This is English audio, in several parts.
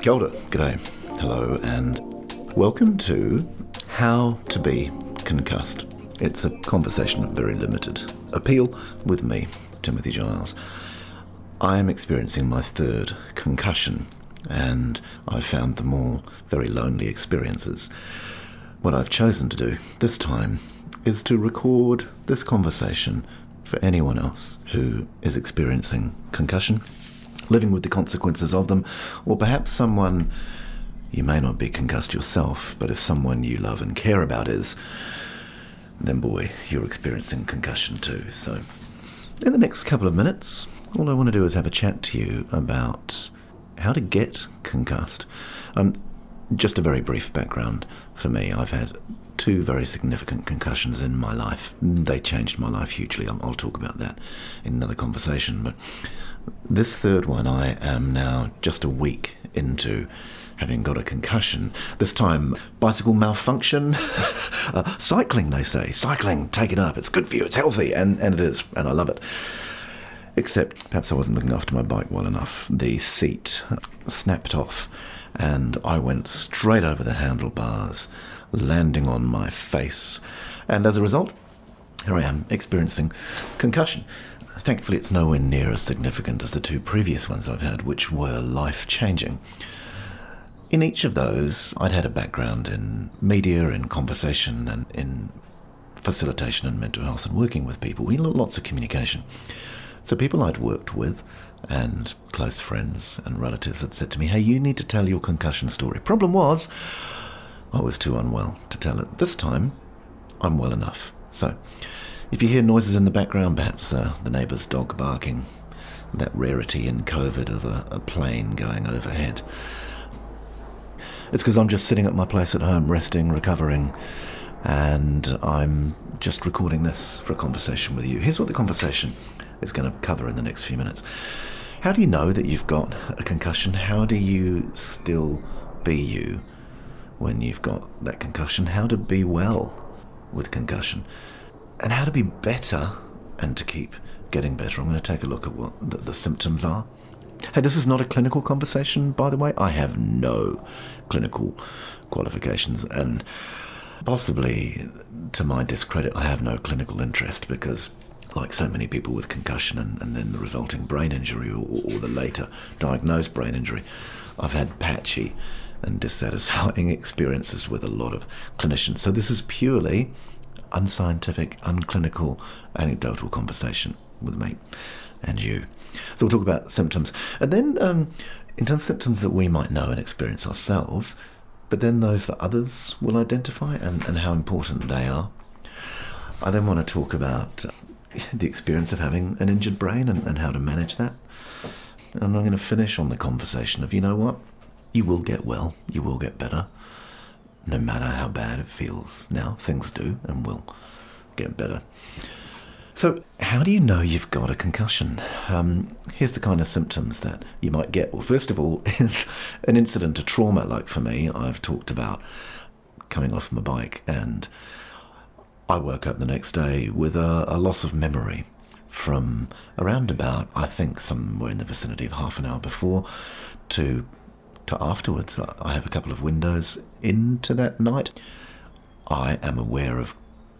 Kia ora, g'day, hello, and welcome to How to Be Concussed. It's a conversation of very limited appeal with me, Timothy Giles. I am experiencing my third concussion, and I've found them all very lonely experiences. What I've chosen to do this time is to record this conversation for anyone else who is experiencing concussion, living with the consequences of them, or perhaps someone you may not be concussed yourself, but if someone you love and care about is, then boy, you're experiencing concussion too. So, in the next couple of minutes, all I want to do is have a chat to you about how to get concussed. Um, just a very brief background for me. I've had two very significant concussions in my life. They changed my life hugely. I'll, I'll talk about that in another conversation. But this third one, I am now just a week into having got a concussion. This time, bicycle malfunction. uh, cycling, they say. Cycling, take it up. It's good for you. It's healthy. And, and it is. And I love it. Except perhaps I wasn't looking after my bike well enough. The seat snapped off and I went straight over the handlebars, landing on my face. And as a result, here I am experiencing concussion. Thankfully, it's nowhere near as significant as the two previous ones I've had, which were life changing. In each of those, I'd had a background in media, in conversation, and in facilitation and mental health and working with people. We lots of communication. So people I'd worked with and close friends and relatives had said to me, Hey, you need to tell your concussion story. Problem was, I was too unwell to tell it. This time, I'm well enough. So, if you hear noises in the background, perhaps uh, the neighbour's dog barking, that rarity in COVID of a, a plane going overhead, it's because I'm just sitting at my place at home, resting, recovering, and I'm just recording this for a conversation with you. Here's what the conversation is going to cover in the next few minutes. How do you know that you've got a concussion? How do you still be you when you've got that concussion? How to be well with concussion? And how to be better and to keep getting better? I'm going to take a look at what the, the symptoms are. Hey, this is not a clinical conversation, by the way. I have no clinical qualifications, and possibly to my discredit, I have no clinical interest because like so many people with concussion and, and then the resulting brain injury or, or the later diagnosed brain injury, I've had patchy and dissatisfying experiences with a lot of clinicians. So this is purely unscientific, unclinical, anecdotal conversation with me and you. So we'll talk about symptoms. And then, um, in terms of symptoms that we might know and experience ourselves, but then those that others will identify and, and how important they are. I then want to talk about the experience of having an injured brain and, and how to manage that. And I'm going to finish on the conversation of, you know what? You will get well, you will get better, no matter how bad it feels. Now, things do and will get better. So, how do you know you've got a concussion? Um, here's the kind of symptoms that you might get. Well, first of all, is an incident, a trauma, like for me, I've talked about coming off my bike and I woke up the next day with a, a, loss of memory from around about, I think, somewhere in the vicinity of half an hour before to to afterwards. I have a couple of windows into that night. I am aware of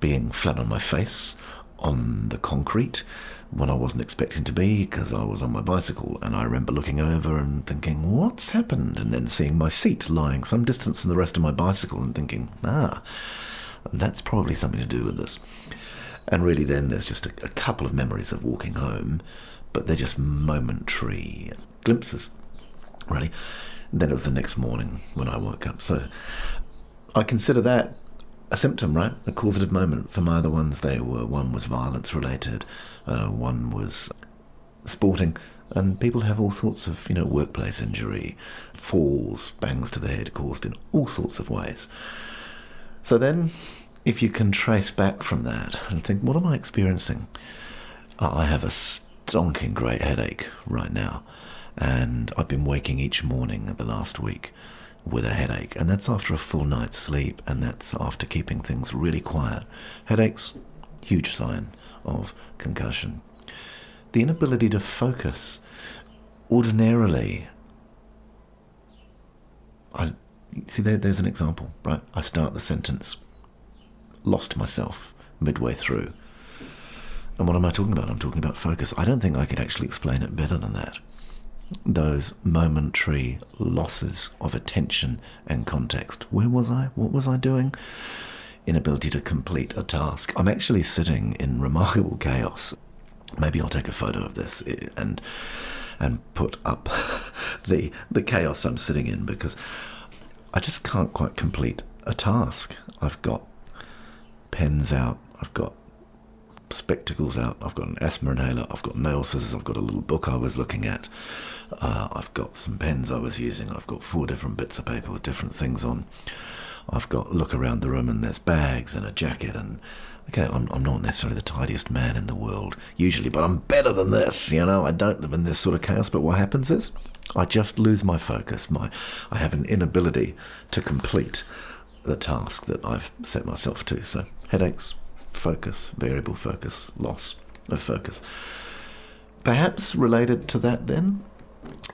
being flat on my face on the concrete when I wasn't expecting to be because I was on my bicycle. And I remember looking over and thinking, what's happened? And then seeing my seat lying some distance from the rest of my bicycle and thinking, ah that's probably something to do with this. And really, then there's just a, a couple of memories of walking home, but they're just momentary glimpses, really. Then it was the next morning when I woke up. So I consider that a symptom, right? A causative moment. For my other ones, they were one was violence related, uh, one was sporting, and people have all sorts of, you know, workplace injury, falls, bangs to the head caused in all sorts of ways. So then, if you can trace back from that and think, what am I experiencing? I have a stonking great headache right now, and I've been waking each morning of the last week with a headache, and that's after a full night's sleep, and that's after keeping things really quiet. Headaches, huge sign of concussion. The inability to focus. Ordinarily, I see there, there's an example, right? I start the sentence, lost myself midway through. And what am I talking about? I'm talking about focus. I don't think I could actually explain it better than that. Those momentary losses of attention and context. Where was I? What was I doing? Inability to complete a task. I'm actually sitting in remarkable chaos. Maybe I'll take a photo of this eh, and and put up the the chaos I'm sitting in because I just can't quite complete a task. I've got pens out, I've got spectacles out, I've got an asthma inhaler, I've got nail scissors, I've got a little book I was looking at, uh, I've got some pens I was using, I've got four different bits of paper with different things on. I've got look around the room and there's bags and a jacket and okay, I'm, I'm not necessarily the tidiest man in the world usually, but I'm better than this, you know. I don't live in this sort of chaos, but what happens is I just lose my focus. My I have an inability to complete the task that I've set myself to. So headaches, focus, variable focus, loss of focus. Perhaps related to that then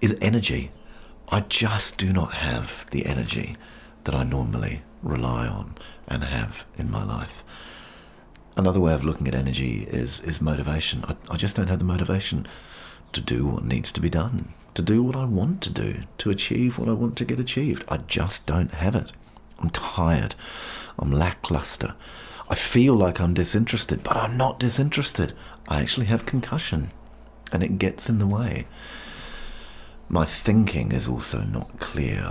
is energy. I just do not have the energy that I normally rely on and have in my life. Another way of looking at energy is, is motivation. I, I just don't have the motivation to do what needs to be done, to do what I want to do, to achieve what I want to get achieved. I just don't have it. I'm tired. I'm lackluster. I feel like I'm disinterested, but I'm not disinterested. I actually have concussion, and it gets in the way. My thinking is also not clear.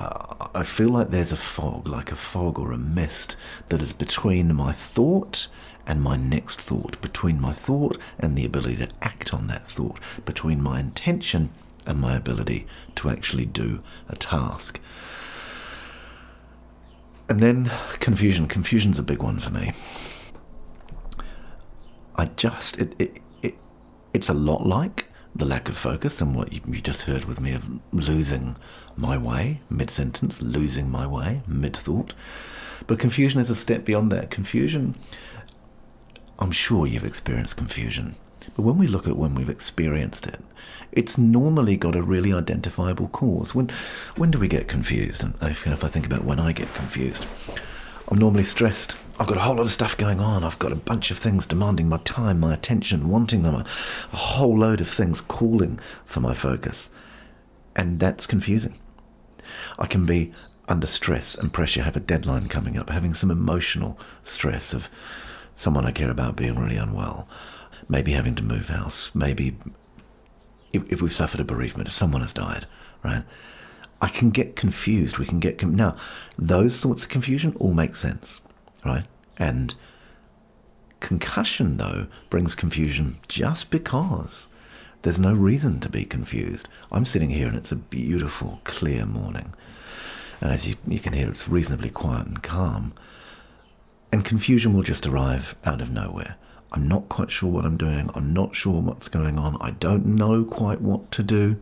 I feel like there's a fog, like a fog or a mist, that is between my thought and my next thought, between my thought and the ability to act on that thought, between my intention and my ability to actually do a task. And then confusion. Confusion's a big one for me. I just it it, it it's a lot like the lack of focus and what you, you just heard with me of losing my way mid sentence, losing my way mid thought. But confusion is a step beyond that. Confusion I'm sure you've experienced confusion. But when we look at when we've experienced it, it's normally got a really identifiable cause. When, when do we get confused? And if, if I think about when I get confused, I'm normally stressed. I've got a whole lot of stuff going on. I've got a bunch of things demanding my time, my attention, wanting them, a, a whole load of things calling for my focus. And that's confusing. I can be under stress and pressure, have a deadline coming up, having some emotional stress of someone I care about being really unwell, maybe having to move house, maybe if, if we've suffered a bereavement, if someone has died, right? I can get confused. We can get com- now those sorts of confusion all make sense, right? And concussion though brings confusion just because there's no reason to be confused. I'm sitting here and it's a beautiful, clear morning, and as you you can hear, it's reasonably quiet and calm and confusion will just arrive out of nowhere. I'm not quite sure what I'm doing. I'm not sure what's going on. I don't know quite what to do.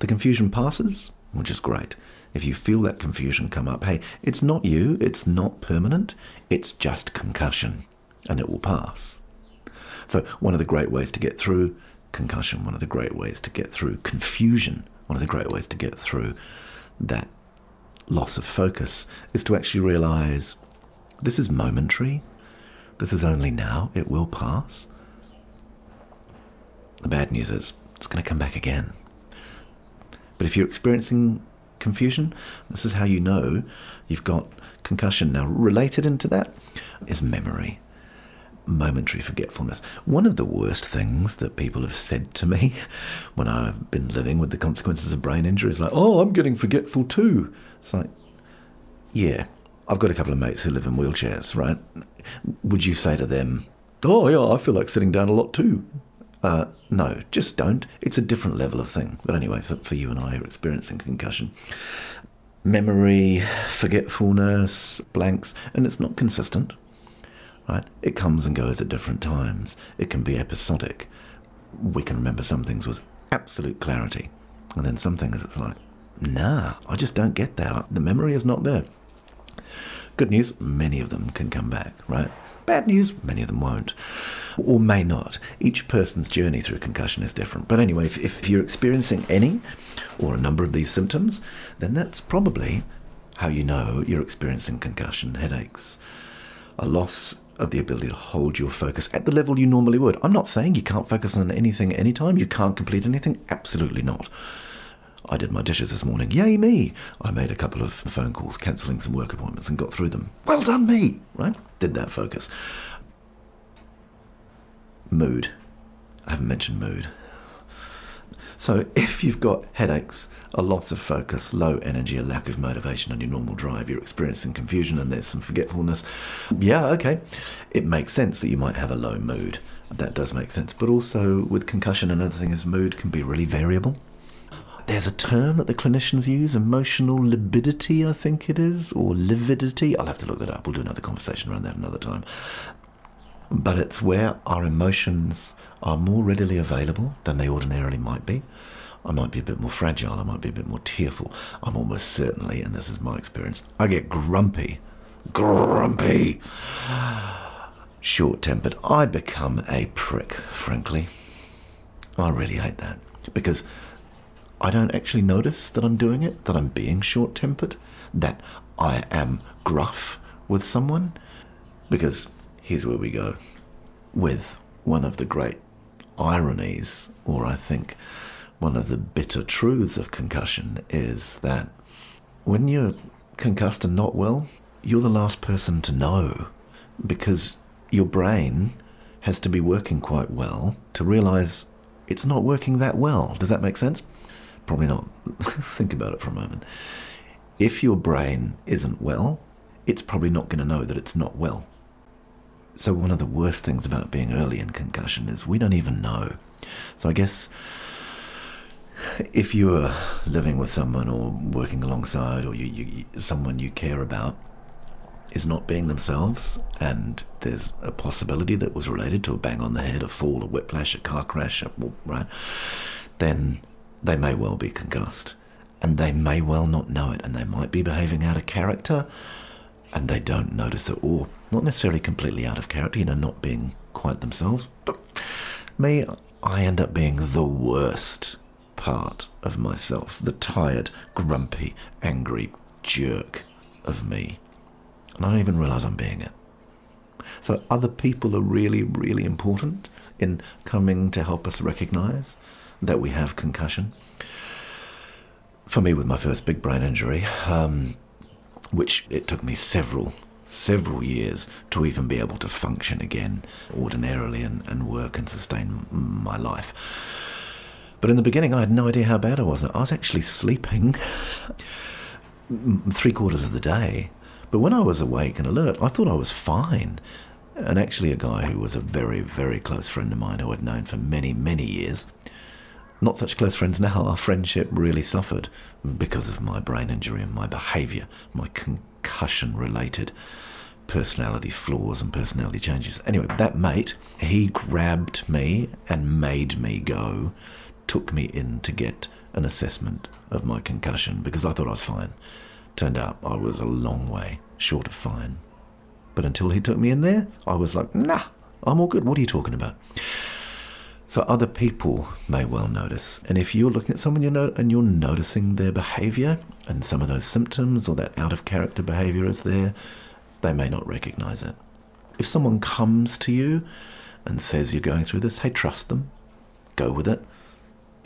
The confusion passes, which is great. If you feel that confusion come up, hey, it's not you, it's not permanent, it's just concussion, and it will pass. So, one of the great ways to get through concussion, one of the great ways to get through confusion, one of the great ways to get through that loss of focus is to actually realize this is momentary. This is only now. It will pass. The bad news is it's going to come back again. But if you're experiencing confusion, this is how you know you've got concussion. Now, related into that is memory, momentary forgetfulness. One of the worst things that people have said to me when I've been living with the consequences of brain injury is like, oh, I'm getting forgetful too. It's like, yeah, I've got a couple of mates who live in wheelchairs, right? Would you say to them, "Oh yeah, I feel like sitting down a lot too"? Uh, no, just don't. It's a different level of thing. But anyway, for, for you and I who are experiencing concussion, memory, forgetfulness, blanks, and it's not consistent, right? It comes and goes at different times. It can be episodic. We can remember some things with absolute clarity, and then some things it's like, nah, I just don't get that. The memory is not there. Good news, many of them can come back, right? Bad news, many of them won't. Or may not. Each person's journey through concussion is different. But anyway, if, if you're experiencing any or a number of these symptoms, then that's probably how you know you're experiencing concussion headaches. A loss of the ability to hold your focus at the level you normally would. I'm not saying you can't focus on anything at any time, you can't complete anything, absolutely not. I did my dishes this morning. Yay, me! I made a couple of phone calls, cancelling some work appointments, and got through them. Well done, me! Right? Did that focus. Mood. I haven't mentioned mood. So, if you've got headaches, a loss of focus, low energy, a lack of motivation on your normal drive, you're experiencing confusion and there's some forgetfulness, yeah, okay, it makes sense that you might have a low mood. That does make sense. But also, with concussion, another thing is mood can be really variable. There's a term that the clinicians use, emotional libidity, I think it is, or lividity. I'll have to look that up. We'll do another conversation around that another time. But it's where our emotions are more readily available than they ordinarily might be. I might be a bit more fragile, I might be a bit more tearful. I'm almost certainly, and this is my experience, I get grumpy. Grumpy. Short tempered. I become a prick, frankly. I really hate that. Because I don't actually notice that I'm doing it, that I'm being short tempered, that I am gruff with someone. Because here's where we go with one of the great ironies, or I think one of the bitter truths of concussion, is that when you're concussed and not well, you're the last person to know because your brain has to be working quite well to realize it's not working that well. Does that make sense? Probably not. Think about it for a moment. If your brain isn't well, it's probably not going to know that it's not well. So, one of the worst things about being early in concussion is we don't even know. So, I guess if you're living with someone or working alongside or you, you, someone you care about is not being themselves and there's a possibility that was related to a bang on the head, a fall, a whiplash, a car crash, right? Then they may well be concussed and they may well not know it and they might be behaving out of character and they don't notice it or not necessarily completely out of character, you know, not being quite themselves. But me, I end up being the worst part of myself, the tired, grumpy, angry jerk of me. And I don't even realize I'm being it. So other people are really, really important in coming to help us recognize that we have concussion. For me, with my first big brain injury, um, which it took me several, several years to even be able to function again ordinarily and, and work and sustain my life. But in the beginning, I had no idea how bad I was. I was actually sleeping three quarters of the day. But when I was awake and alert, I thought I was fine. And actually, a guy who was a very, very close friend of mine who I'd known for many, many years not such close friends now. Our friendship really suffered because of my brain injury and my behaviour, my concussion related personality flaws and personality changes. Anyway, that mate, he grabbed me and made me go, took me in to get an assessment of my concussion because I thought I was fine. Turned out I was a long way short of fine. But until he took me in there, I was like, nah, I'm all good. What are you talking about? So other people may well notice. And if you're looking at someone you know and you're noticing their behavior and some of those symptoms or that out of character behavior is there, they may not recognize it. If someone comes to you and says you're going through this, hey, trust them. Go with it.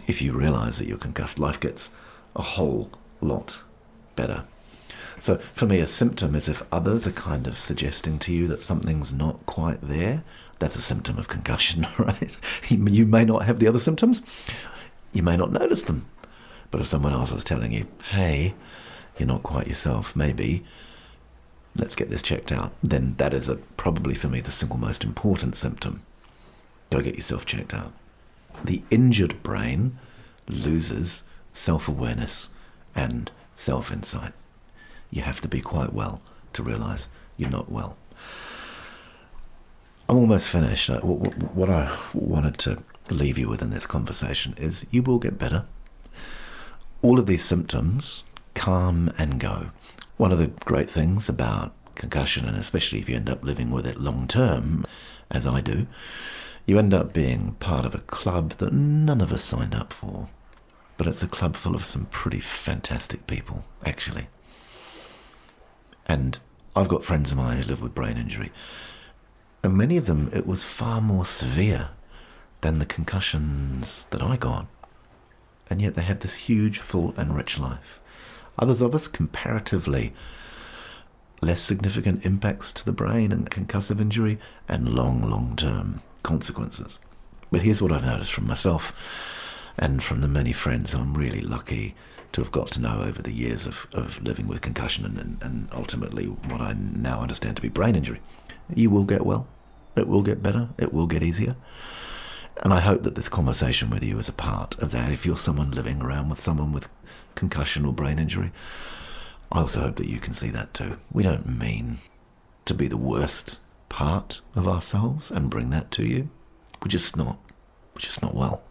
If you realize that you're concussed, life gets a whole lot better. So for me, a symptom is if others are kind of suggesting to you that something's not quite there that's a symptom of concussion, right? You may not have the other symptoms, you may not notice them. But if someone else is telling you, hey, you're not quite yourself, maybe let's get this checked out, then that is a, probably for me the single most important symptom. Go get yourself checked out. The injured brain loses self awareness and self insight. You have to be quite well to realize you're not well. I'm almost finished. What I wanted to leave you with in this conversation is you will get better. All of these symptoms come and go. One of the great things about concussion, and especially if you end up living with it long term, as I do, you end up being part of a club that none of us signed up for. But it's a club full of some pretty fantastic people, actually. And I've got friends of mine who live with brain injury, and many of them, it was far more severe than the concussions that I got. And yet they had this huge, full, and rich life. Others of us, comparatively, less significant impacts to the brain and concussive injury and long, long term consequences. But here's what I've noticed from myself and from the many friends I'm really lucky to have got to know over the years of, of living with concussion and, and ultimately what I now understand to be brain injury. You will get well. It will get better. It will get easier. And I hope that this conversation with you is a part of that. If you're someone living around with someone with concussion or brain injury, I also hope that you can see that too. We don't mean to be the worst part of ourselves and bring that to you. We're just not. We're just not well.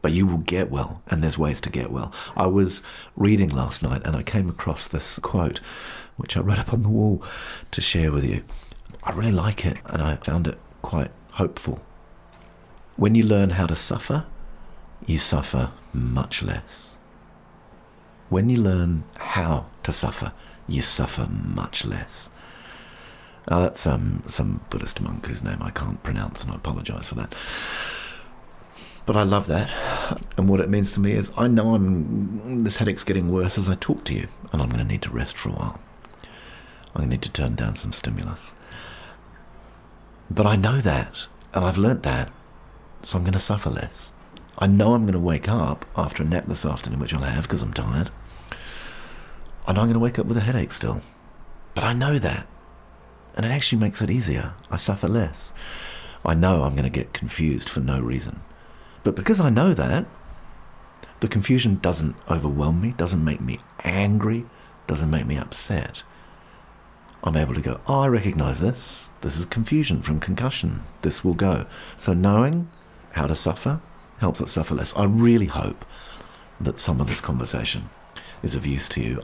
But you will get well, and there's ways to get well. I was reading last night and I came across this quote, which I wrote up on the wall to share with you. I really like it, and I found it quite hopeful. When you learn how to suffer, you suffer much less. When you learn how to suffer, you suffer much less. Now, that's um, some Buddhist monk whose name I can't pronounce, and I apologise for that. But I love that. And what it means to me is I know I'm this headache's getting worse as I talk to you, and I'm going to need to rest for a while. I'm going to need to turn down some stimulus. But I know that, and I've learnt that, so I'm going to suffer less. I know I'm going to wake up after a nap this afternoon, which I'll have because I'm tired. I know I'm going to wake up with a headache still. But I know that. And it actually makes it easier. I suffer less. I know I'm going to get confused for no reason. But because I know that, the confusion doesn't overwhelm me, doesn't make me angry, doesn't make me upset. I'm able to go, oh, I recognize this. This is confusion from concussion. This will go. So knowing how to suffer helps it suffer less. I really hope that some of this conversation is of use to you.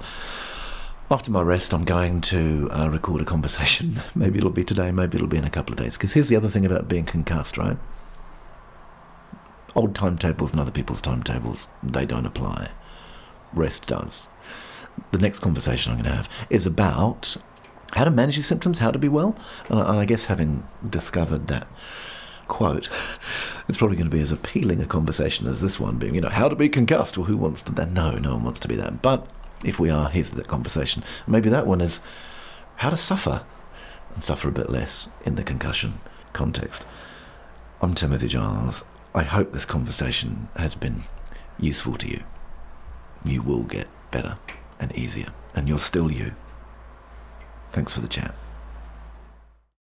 After my rest, I'm going to uh, record a conversation. Maybe it'll be today, maybe it'll be in a couple of days. Because here's the other thing about being concussed, right? Old timetables and other people's timetables, they don't apply. Rest does. The next conversation I'm going to have is about how to manage your symptoms, how to be well. And I guess having discovered that quote, it's probably going to be as appealing a conversation as this one being, you know, how to be concussed. Well, who wants to that? No, no one wants to be that. But if we are, here's that conversation. Maybe that one is how to suffer and suffer a bit less in the concussion context. I'm Timothy Giles. I hope this conversation has been useful to you. You will get better and easier, and you're still you. Thanks for the chat.